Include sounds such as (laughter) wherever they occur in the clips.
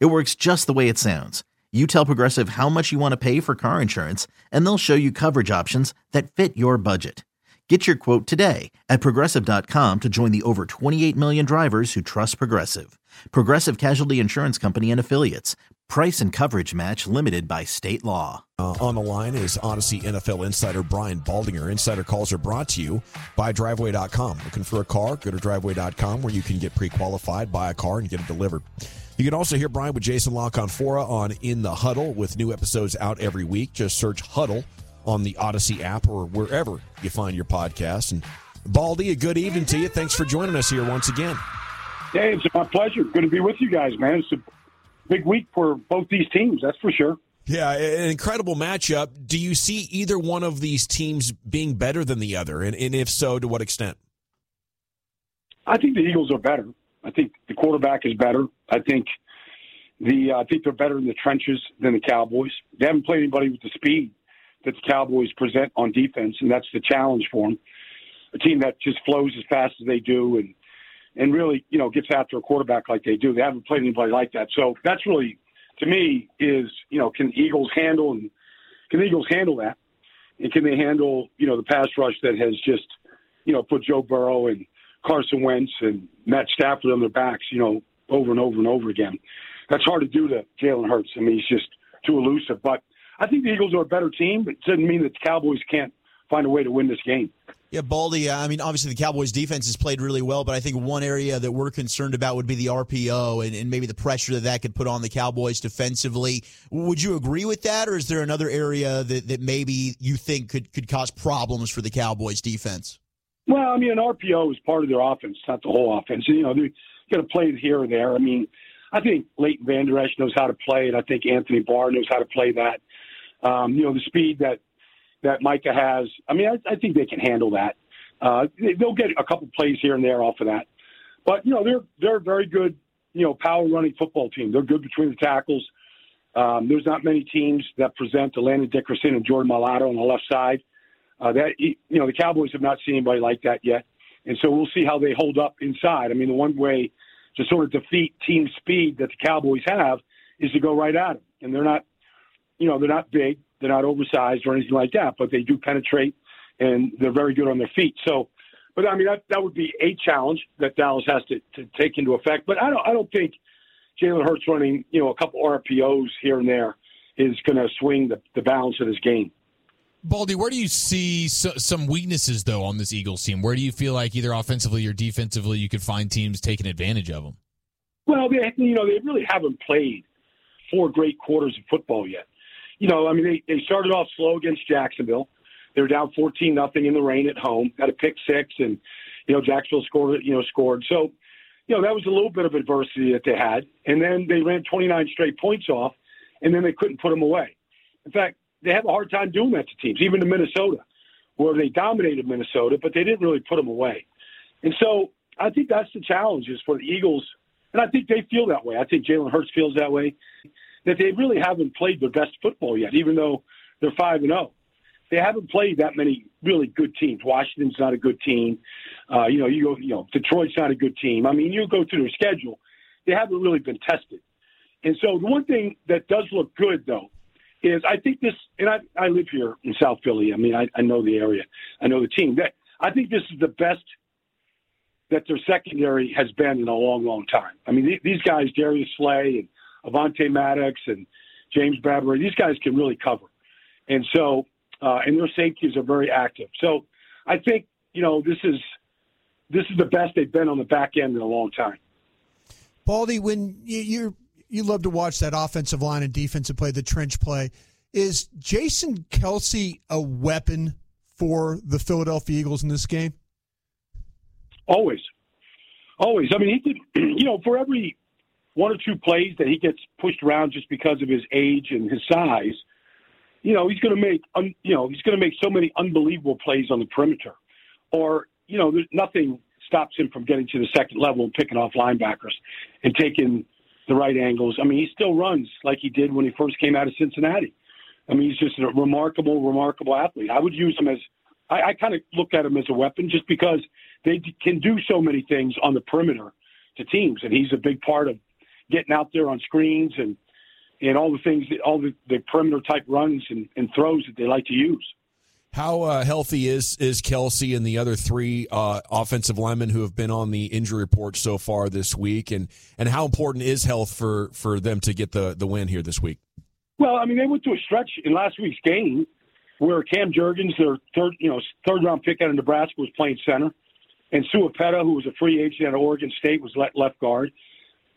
It works just the way it sounds. You tell Progressive how much you want to pay for car insurance, and they'll show you coverage options that fit your budget. Get your quote today at progressive.com to join the over 28 million drivers who trust Progressive. Progressive Casualty Insurance Company and Affiliates. Price and coverage match limited by state law. Uh, on the line is Audacy NFL insider Brian Baldinger. Insider calls are brought to you by driveway.com. Looking for a car? Go to driveway.com where you can get pre qualified, buy a car, and get it delivered. You can also hear Brian with Jason La Canfora on In the Huddle with new episodes out every week. Just search Huddle on the Audacy app or wherever you find your podcast. And Baldy, a good evening to you. Thanks for joining us here once again. Hey, it's my pleasure. Good to be with you guys, man. It's a big week for both these teams, that's for sure. Yeah, an incredible matchup. Do you see either one of these teams being better than the other? And, and if so, to what extent? I think the Eagles are better. I think the quarterback is better. I think the uh, I think they're better in the trenches than the Cowboys. They haven't played anybody with the speed that the Cowboys present on defense, and that's the challenge for them. A team that just flows as fast as they do, and and really you know gets after a quarterback like they do. They haven't played anybody like that, so that's really to me is you know can Eagles handle and can the Eagles handle that, and can they handle you know the pass rush that has just you know put Joe Burrow and Carson Wentz and Matt Stafford on their backs, you know, over and over and over again. That's hard to do to Jalen Hurts. I mean, he's just too elusive. But I think the Eagles are a better team, but it doesn't mean that the Cowboys can't find a way to win this game. Yeah, Baldy, I mean, obviously the Cowboys defense has played really well, but I think one area that we're concerned about would be the RPO and, and, maybe the pressure that that could put on the Cowboys defensively. Would you agree with that, or is there another area that, that maybe you think could, could cause problems for the Cowboys defense? Well, I mean, an RPO is part of their offense, not the whole offense. You know, they're going to play it here or there. I mean, I think Leighton Vander Esch knows how to play it. I think Anthony Barr knows how to play that. Um, you know, the speed that that Micah has. I mean, I, I think they can handle that. Uh, they, they'll get a couple plays here and there off of that. But you know, they're they're a very good, you know, power running football team. They're good between the tackles. Um, there's not many teams that present Landon Dickerson and Jordan Mailata on the left side. Uh, that you know the Cowboys have not seen anybody like that yet, and so we'll see how they hold up inside. I mean, the one way to sort of defeat team speed that the Cowboys have is to go right at them, and they're not, you know, they're not big, they're not oversized or anything like that, but they do penetrate, and they're very good on their feet. So, but I mean that that would be a challenge that Dallas has to, to take into effect. But I don't I don't think Jalen Hurts running you know a couple RPOs here and there is going to swing the, the balance of this game. Baldy, where do you see so, some weaknesses though on this Eagles team? Where do you feel like either offensively or defensively you could find teams taking advantage of them? Well, they you know they really haven't played four great quarters of football yet. You know, I mean they they started off slow against Jacksonville. They were down fourteen nothing in the rain at home. Had a pick six, and you know Jacksonville scored. You know scored. So, you know that was a little bit of adversity that they had, and then they ran twenty nine straight points off, and then they couldn't put them away. In fact, they have a hard time doing that to teams, even to Minnesota, where they dominated Minnesota, but they didn't really put them away. And so I think that's the challenge is for the Eagles, and I think they feel that way. I think Jalen Hurts feels that way, that they really haven't played their best football yet, even though they're five and zero. They haven't played that many really good teams. Washington's not a good team. Uh, you know, you go, you know, Detroit's not a good team. I mean, you go through their schedule, they haven't really been tested. And so the one thing that does look good, though, is I think this, and I, I live here in South Philly. I mean, I, I know the area, I know the team. That I think this is the best that their secondary has been in a long, long time. I mean, these guys, Darius Slay and Avonte Maddox and James Bradberry, these guys can really cover, and so uh, and their safeties are very active. So I think you know this is this is the best they've been on the back end in a long time. Baldy, when you're you love to watch that offensive line and defensive play, the trench play. Is Jason Kelce a weapon for the Philadelphia Eagles in this game? Always, always. I mean, he did. (clears throat) You know, for every one or two plays that he gets pushed around just because of his age and his size, you know, he's going to make, you know, he's going to make so many unbelievable plays on the perimeter. Or, you know, there's nothing stops him from getting to the second level and picking off linebackers and taking the right angles. I mean, he still runs like he did when he first came out of Cincinnati. I mean, he's just a remarkable, remarkable athlete. I would use him as, I, I kind of look at him as a weapon just because they can do so many things on the perimeter to teams, and he's a big part of getting out there on screens and and all the things, that, all the, the perimeter type runs and, and throws that they like to use. How uh, healthy is is Kelce and the other three uh, offensive linemen who have been on the injury report so far this week, and and how important is health for for them to get the the win here this week? Well, I mean, they went to a stretch in last week's game where Cam Jurgens, their third you know third round pick out of Nebraska, was playing center, and Sua who was a free agent at Oregon State, was let left guard,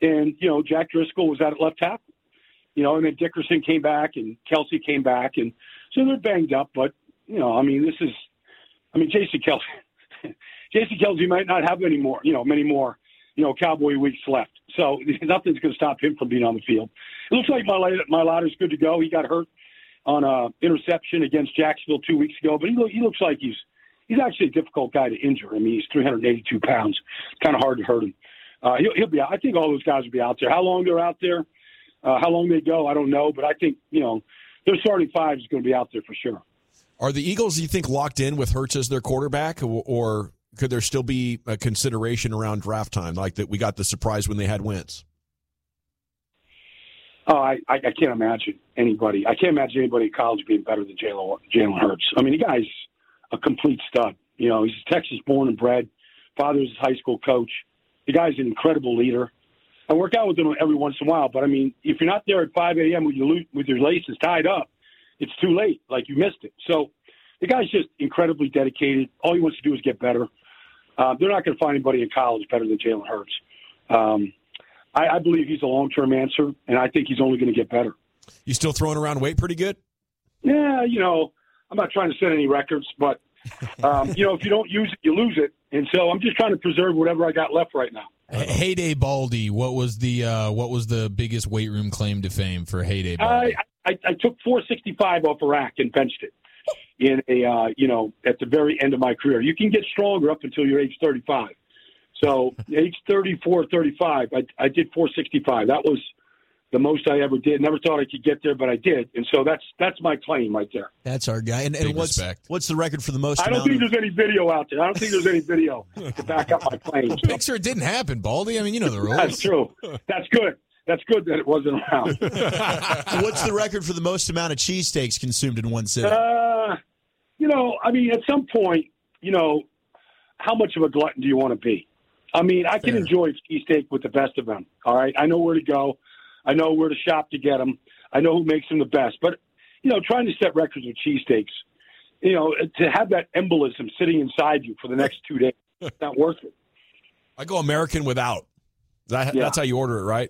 and you know Jack Driscoll was at left tackle, you know, and then Dickerson came back and Kelce came back, and so they're banged up, but you know, I mean, this is, I mean, Jason Kelce, (laughs) Jason Kelce might not have any more, you know, many more, you know, Cowboy weeks left. So (laughs) nothing's going to stop him from being on the field. It looks like my Mailata's good to go. He got hurt on a interception against Jacksonville two weeks ago, but he he looks like he's he's actually a difficult guy to injure. I mean, he's 382 pounds. Kind of hard to hurt him. Uh, he'll, he'll be. I think all those guys will be out there. How long they're out there, uh, how long they go, I don't know. But I think you know their starting five is going to be out there for sure. Are the Eagles, you think, locked in with Hurts as their quarterback, or could there still be a consideration around draft time, like that we got the surprise when they had Wentz? Oh, I, I can't imagine anybody. I can't imagine anybody in college being better than Jalen Jalen Hurts. I mean, the guy's a complete stud. You know, he's Texas born and bred. Father's his high school coach. The guy's an incredible leader. I work out with him every once in a while, but I mean, if you're not there at 5 a.m. with your with your laces tied up, it's too late. Like you missed it. So the guy's just incredibly dedicated. All he wants to do is get better. Uh, they're not going to find anybody in college better than Jalen Hurts. Um, I, I believe he's a long term answer, and I think he's only going to get better. You still throwing around weight pretty good? Yeah, you know, I'm not trying to set any records, but (laughs) um, you know, if you don't use it, you lose it. And so I'm just trying to preserve whatever I got left right now. Heyday Baldy, what was the uh, what was the biggest weight room claim to fame for Heyday Baldy? I, I, I took 465 off a rack and benched it in a uh, you know at the very end of my career. You can get stronger up until you're age 35. So (laughs) age 34, 35, I, I did 465. That was the most I ever did. Never thought I could get there, but I did. And so that's that's my claim right there. That's our guy. And, and what's respect. what's the record for the most? I don't think of... there's any video out there. I don't think there's any video (laughs) to back up my claim. (laughs) Picture it didn't happen, Baldy. I mean, you know the rules. That's true. That's good. That's good that it wasn't around. (laughs) what's the record for the most amount of cheesesteaks consumed in one sitting? Uh, you know, I mean, at some point, you know, how much of a glutton do you want to be? I mean, I can Fair. enjoy cheesesteak with the best of them. All right, I know where to go. I know where to shop to get them. I know who makes them the best. But you know, trying to set records with cheesesteaks, you know, to have that embolism sitting inside you for the next two days, it's not worth it. I go American without. That, yeah. That's how you order it, right?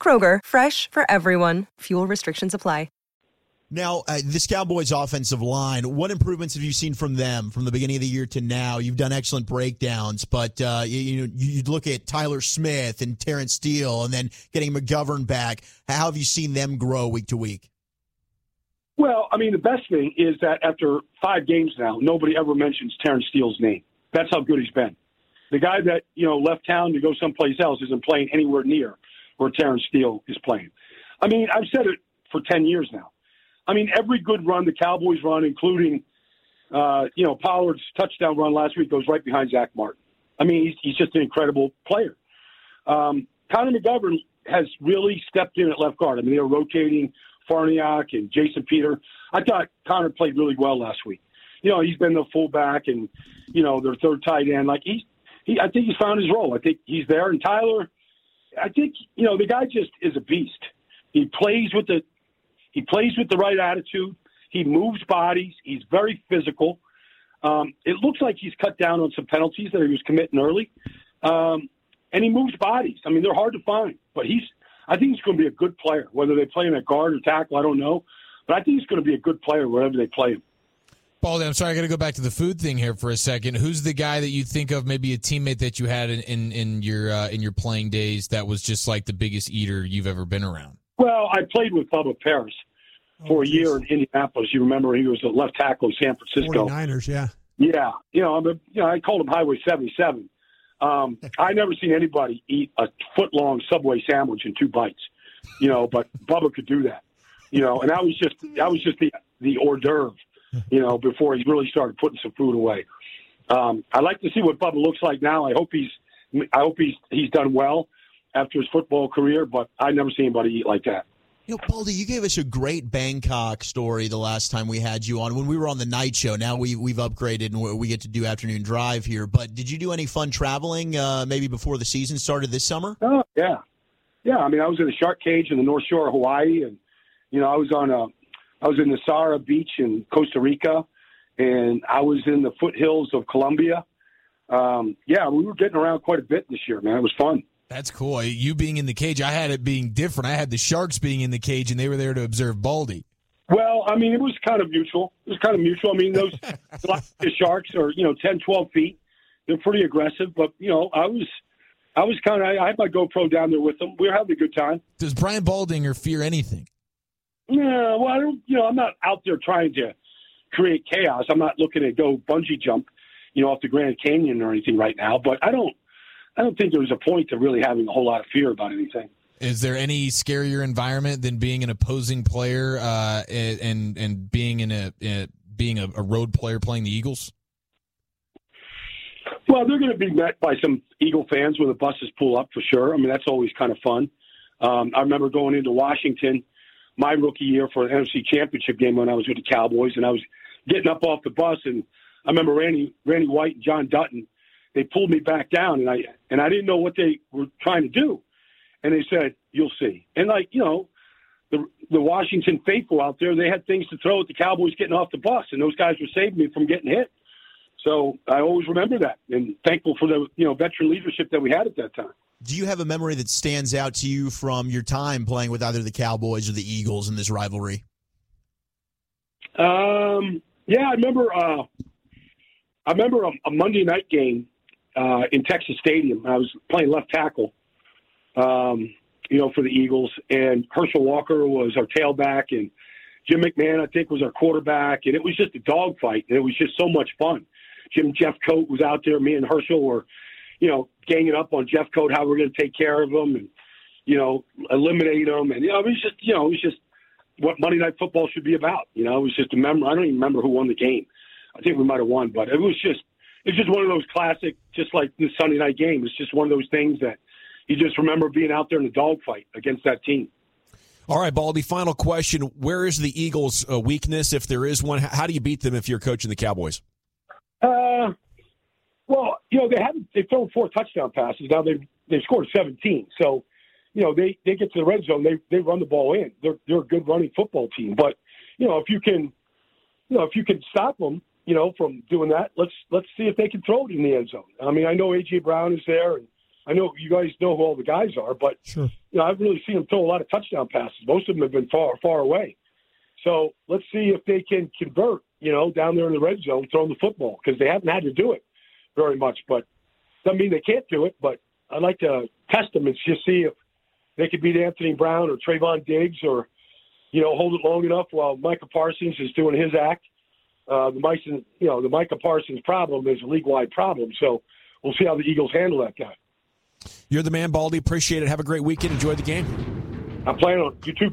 Kroger, fresh for everyone. Fuel restrictions apply. Now, uh, this Cowboys offensive line, what improvements have you seen from them from the beginning of the year to now? You've done excellent breakdowns, but uh, you, you know you look at Tyler Smith and Terence Steele, and then getting McGovern back. How have you seen them grow week to week? Well, I mean, the best thing is that after five games now, nobody ever mentions Terence Steele's name. That's how good he's been. The guy that you know left town to go someplace else isn't playing anywhere near where Terence Steele is playing. I mean, I've said it for ten years now I mean, every good run the Cowboys run, including, uh, you know, Pollard's touchdown run last week, goes right behind Zack Martin. I mean, he's, he's just an incredible player. Um, Connor McGovern has really stepped in at left guard. I mean, they were rotating Farniok and Jason Peter. I thought Connor played really well last week. You know, he's been the fullback and, you know, their third tight end. Like, he's, he, I think he's found his role. I think he's there. And Tyler, I think, you know, the guy just is a beast. He plays with the he plays with the right attitude. He moves bodies. He's very physical. Um, it looks like he's cut down on some penalties that he was committing early, um, and he moves bodies. I mean, they're hard to find, but he's. I think he's going to be a good player. Whether they play him at guard or tackle, I don't know, but I think he's going to be a good player wherever they play him. Baldy, I'm sorry, I got to go back to the food thing here for a second. Who's the guy that you think of, maybe a teammate that you had in in, in your uh, in your playing days that was just like the biggest eater you've ever been around? Well, I played with Bubba Paris for a year in Indianapolis. You remember he was a left tackle in San Francisco. 49ers, yeah. Yeah, you know, I'm a, you know, I called him Highway 77. Um, (laughs) I never seen anybody eat a foot long Subway sandwich in two bites. You know, but Bubba could do that. You know, and that was just that was just the the hors d'oeuvre. You know, before he really started putting some food away. Um, I'd like to see what Bubba looks like now. I hope he's I hope he's he's done well after his football career, but I never seen anybody eat like that. You know, Baldy, you gave us a great Bangkok story the last time we had you on when we were on the night show. Now we we've upgraded and we get to do afternoon drive here. But did you do any fun traveling? Uh, maybe before the season started this summer? Oh yeah, yeah. I mean, I was in a shark cage in the North Shore of Hawaii, and you know, I was on a, I was in the Sara Beach in Costa Rica, and I was in the foothills of Colombia. Um, yeah, we were getting around quite a bit this year, man. It was fun. That's cool. You being in the cage, I had it being different. I had the Sharks being in the cage, and they were there to observe Baldy. Well, I mean, it was kind of mutual. It was kind of mutual. I mean, those (laughs) the Sharks are you know 10, 12 feet. They're pretty aggressive, but you know, I was, I was kind of. I had my GoPro down there with them. We were having a good time. Does Brian Baldinger fear anything? Yeah, well, I don't. You know, I'm not out there trying to create chaos. I'm not looking to go bungee jump, you know, off the Grand Canyon or anything right now. But I don't. I don't think there was a point to really having a whole lot of fear about anything. Is there any scarier environment than being an opposing player uh, and and being in a, in a being a, a, road player playing the Eagles? Well, they're going to be met by some Eagle fans when the buses pull up for sure. I mean, that's always kind of fun. Um, I remember going into Washington my rookie year for an NFC Championship game when I was with the Cowboys, and I was getting up off the bus, and I remember Randy Randy White and John Dutton they pulled me back down, and I and I didn't know what they were trying to do, and they said, "You'll see." And like you know, the the Washington faithful out there, they had things to throw at the Cowboys getting off the bus, and those guys were saving me from getting hit. So I always remember that, and thankful for the you know veteran leadership that we had at that time. Do you have a memory that stands out to you from your time playing with either the Cowboys or the Eagles in this rivalry? Um, yeah, I remember. Uh, I remember a, a Monday night game uh, in Texas Stadium. I was playing left tackle, um, you know, for the Eagles, and Herschel Walker was our tailback, and Jim McMahon, I think, was our quarterback, and it was just a dogfight, and it was just so much fun. Jim Jeff Jeffcoat was out there. Me and Herschel were, you know, ganging up on Jeffcoat, how we're going to take care of him and, you know, eliminate him, and you know, it was just, you know, it was just what Monday Night Football should be about. You know, it was just a member. I don't even remember who won the game. I think we might have won, but it was just it's just one of those classic, just like the Sunday night game. It's just one of those things that you just remember being out there in the dogfight against that team. All right, Baldy. Final question: Where is the Eagles' uh, weakness, if there is one? How do you beat them if you're coaching the Cowboys? Uh, well, you know they haven't they've thrown four touchdown passes. Now they've they've scored 17. So, you know they they get to the red zone, they they run the ball in. They're they're a good running football team. But you know if you can, you know if you can stop them, you know, from doing that. Let's let's see if they can throw it in the end zone. I mean, I know AJ Brown is there, and I know you guys know who all the guys are, but sure. you know, I've really seen them throw a lot of touchdown passes. Most of them have been far far away. So let's see if they can convert, you know, down there in the red zone, throwing the football because they haven't had to do it very much. But doesn't mean they can't do it. But I'd like to test them and just see if they could beat Anthony Brown or Trevon Diggs or you know hold it long enough while Micah Parsons is doing his act uh, the Micah, you know, the Micah Parsons problem is a league-wide problem. So we'll see how the Eagles handle that guy. You're the man, Baldy. Appreciate it. Have a great weekend. Enjoy the game. I'm planning on you too.